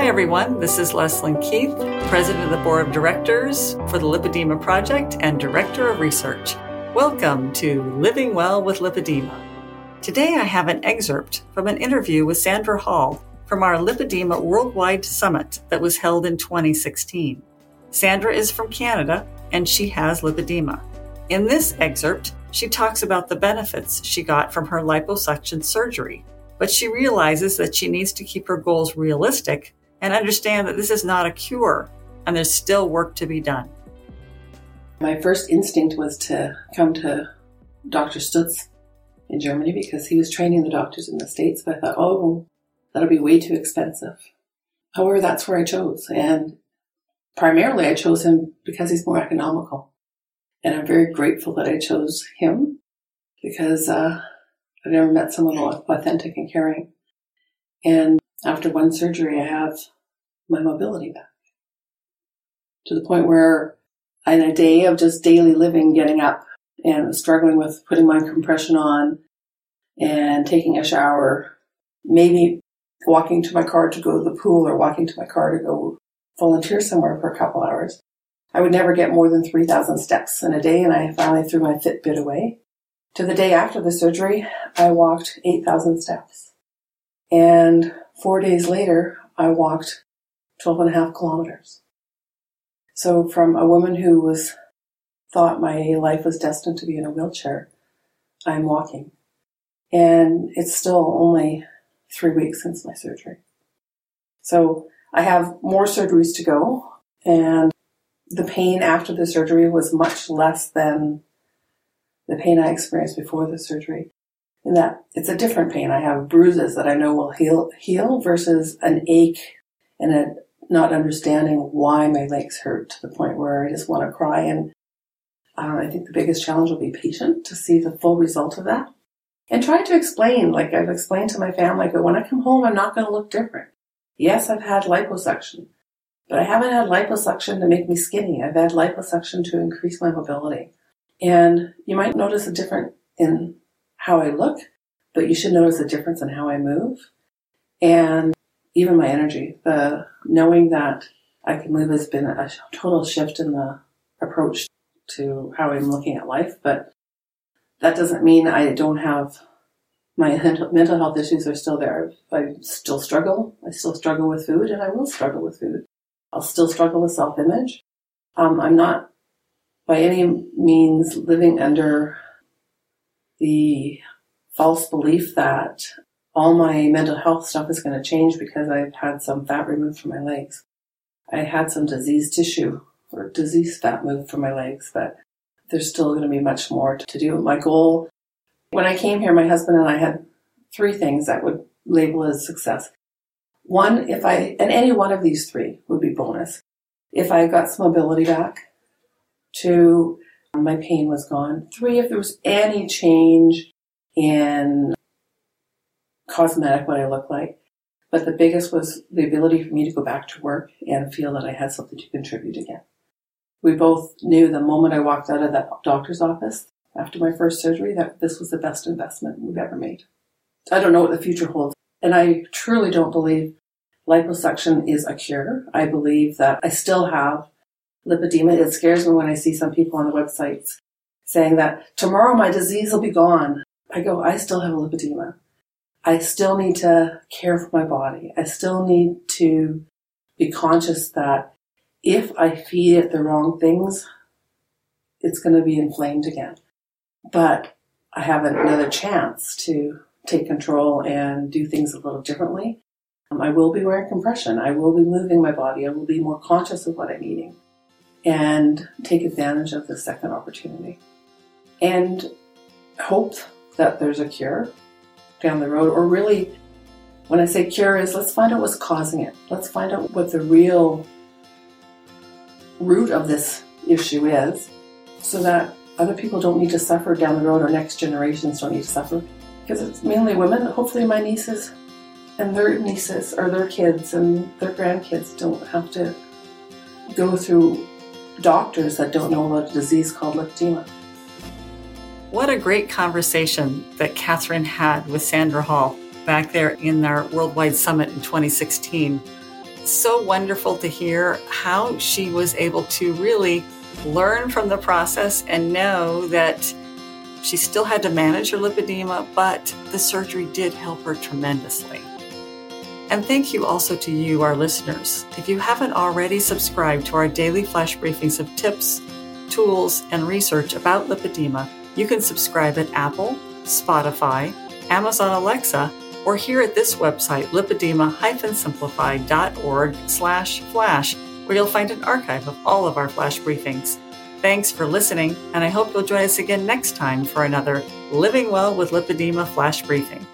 Hi, everyone. This is Leslyn Keith, President of the Board of Directors for the Lipedema Project and Director of Research. Welcome to Living Well with Lipedema. Today, I have an excerpt from an interview with Sandra Hall from our Lipedema Worldwide Summit that was held in 2016. Sandra is from Canada and she has lipedema. In this excerpt, she talks about the benefits she got from her liposuction surgery, but she realizes that she needs to keep her goals realistic and understand that this is not a cure and there's still work to be done. My first instinct was to come to Dr. Stutz in Germany because he was training the doctors in the States, but I thought, oh, that'll be way too expensive. However, that's where I chose. And primarily I chose him because he's more economical. And I'm very grateful that I chose him because uh, I've never met someone authentic and caring. And after one surgery, I have my mobility back to the point where in a day of just daily living, getting up and struggling with putting my compression on and taking a shower, maybe walking to my car to go to the pool or walking to my car to go volunteer somewhere for a couple hours. I would never get more than 3,000 steps in a day, and I finally threw my Fitbit away. To the day after the surgery, I walked 8,000 steps. And four days later, I walked 12 and a half kilometers. So from a woman who was thought my life was destined to be in a wheelchair, I'm walking. And it's still only three weeks since my surgery. So I have more surgeries to go and the pain after the surgery was much less than the pain I experienced before the surgery. That it's a different pain. I have bruises that I know will heal, heal versus an ache and a not understanding why my legs hurt to the point where I just want to cry. And uh, I think the biggest challenge will be patient to see the full result of that and try to explain, like I've explained to my family, I go, when I come home, I'm not going to look different. Yes, I've had liposuction, but I haven't had liposuction to make me skinny. I've had liposuction to increase my mobility. And you might notice a difference in how I look, but you should notice a difference in how I move and even my energy. The knowing that I can move has been a total shift in the approach to how I'm looking at life, but that doesn't mean I don't have my mental health issues are still there. I still struggle. I still struggle with food and I will struggle with food. I'll still struggle with self image. Um, I'm not by any means living under the false belief that all my mental health stuff is going to change because I've had some fat removed from my legs. I had some diseased tissue or disease fat moved from my legs, but there's still going to be much more to do. My goal, when I came here, my husband and I had three things that would label as success. One, if I, and any one of these three would be bonus. If I got some mobility back. Two, my pain was gone. Three, if there was any change in cosmetic, what I look like. But the biggest was the ability for me to go back to work and feel that I had something to contribute again. We both knew the moment I walked out of that doctor's office after my first surgery that this was the best investment we've ever made. I don't know what the future holds. And I truly don't believe liposuction is a cure. I believe that I still have lipedema. It scares me when I see some people on the websites saying that tomorrow my disease will be gone. I go, I still have lipedema. I still need to care for my body. I still need to be conscious that if I feed it the wrong things, it's going to be inflamed again. But I have another chance to take control and do things a little differently. Um, I will be wearing compression. I will be moving my body. I will be more conscious of what I'm eating and take advantage of the second opportunity. And hope that there's a cure down the road or really when I say cure is let's find out what's causing it. Let's find out what the real root of this issue is so that other people don't need to suffer down the road or next generations don't need to suffer. Because it's mainly women. Hopefully my nieces and their nieces or their kids and their grandkids don't have to go through doctors that don't know about a disease called lipedema. What a great conversation that Catherine had with Sandra Hall back there in our Worldwide Summit in 2016. so wonderful to hear how she was able to really learn from the process and know that she still had to manage her lipedema, but the surgery did help her tremendously. And thank you also to you, our listeners. If you haven't already subscribed to our daily flash briefings of tips, tools, and research about lipedema, you can subscribe at Apple, Spotify, Amazon Alexa, or here at this website, lipedema-simplified.org slash flash, where you'll find an archive of all of our flash briefings. Thanks for listening, and I hope you'll join us again next time for another Living Well with Lipedema flash briefing.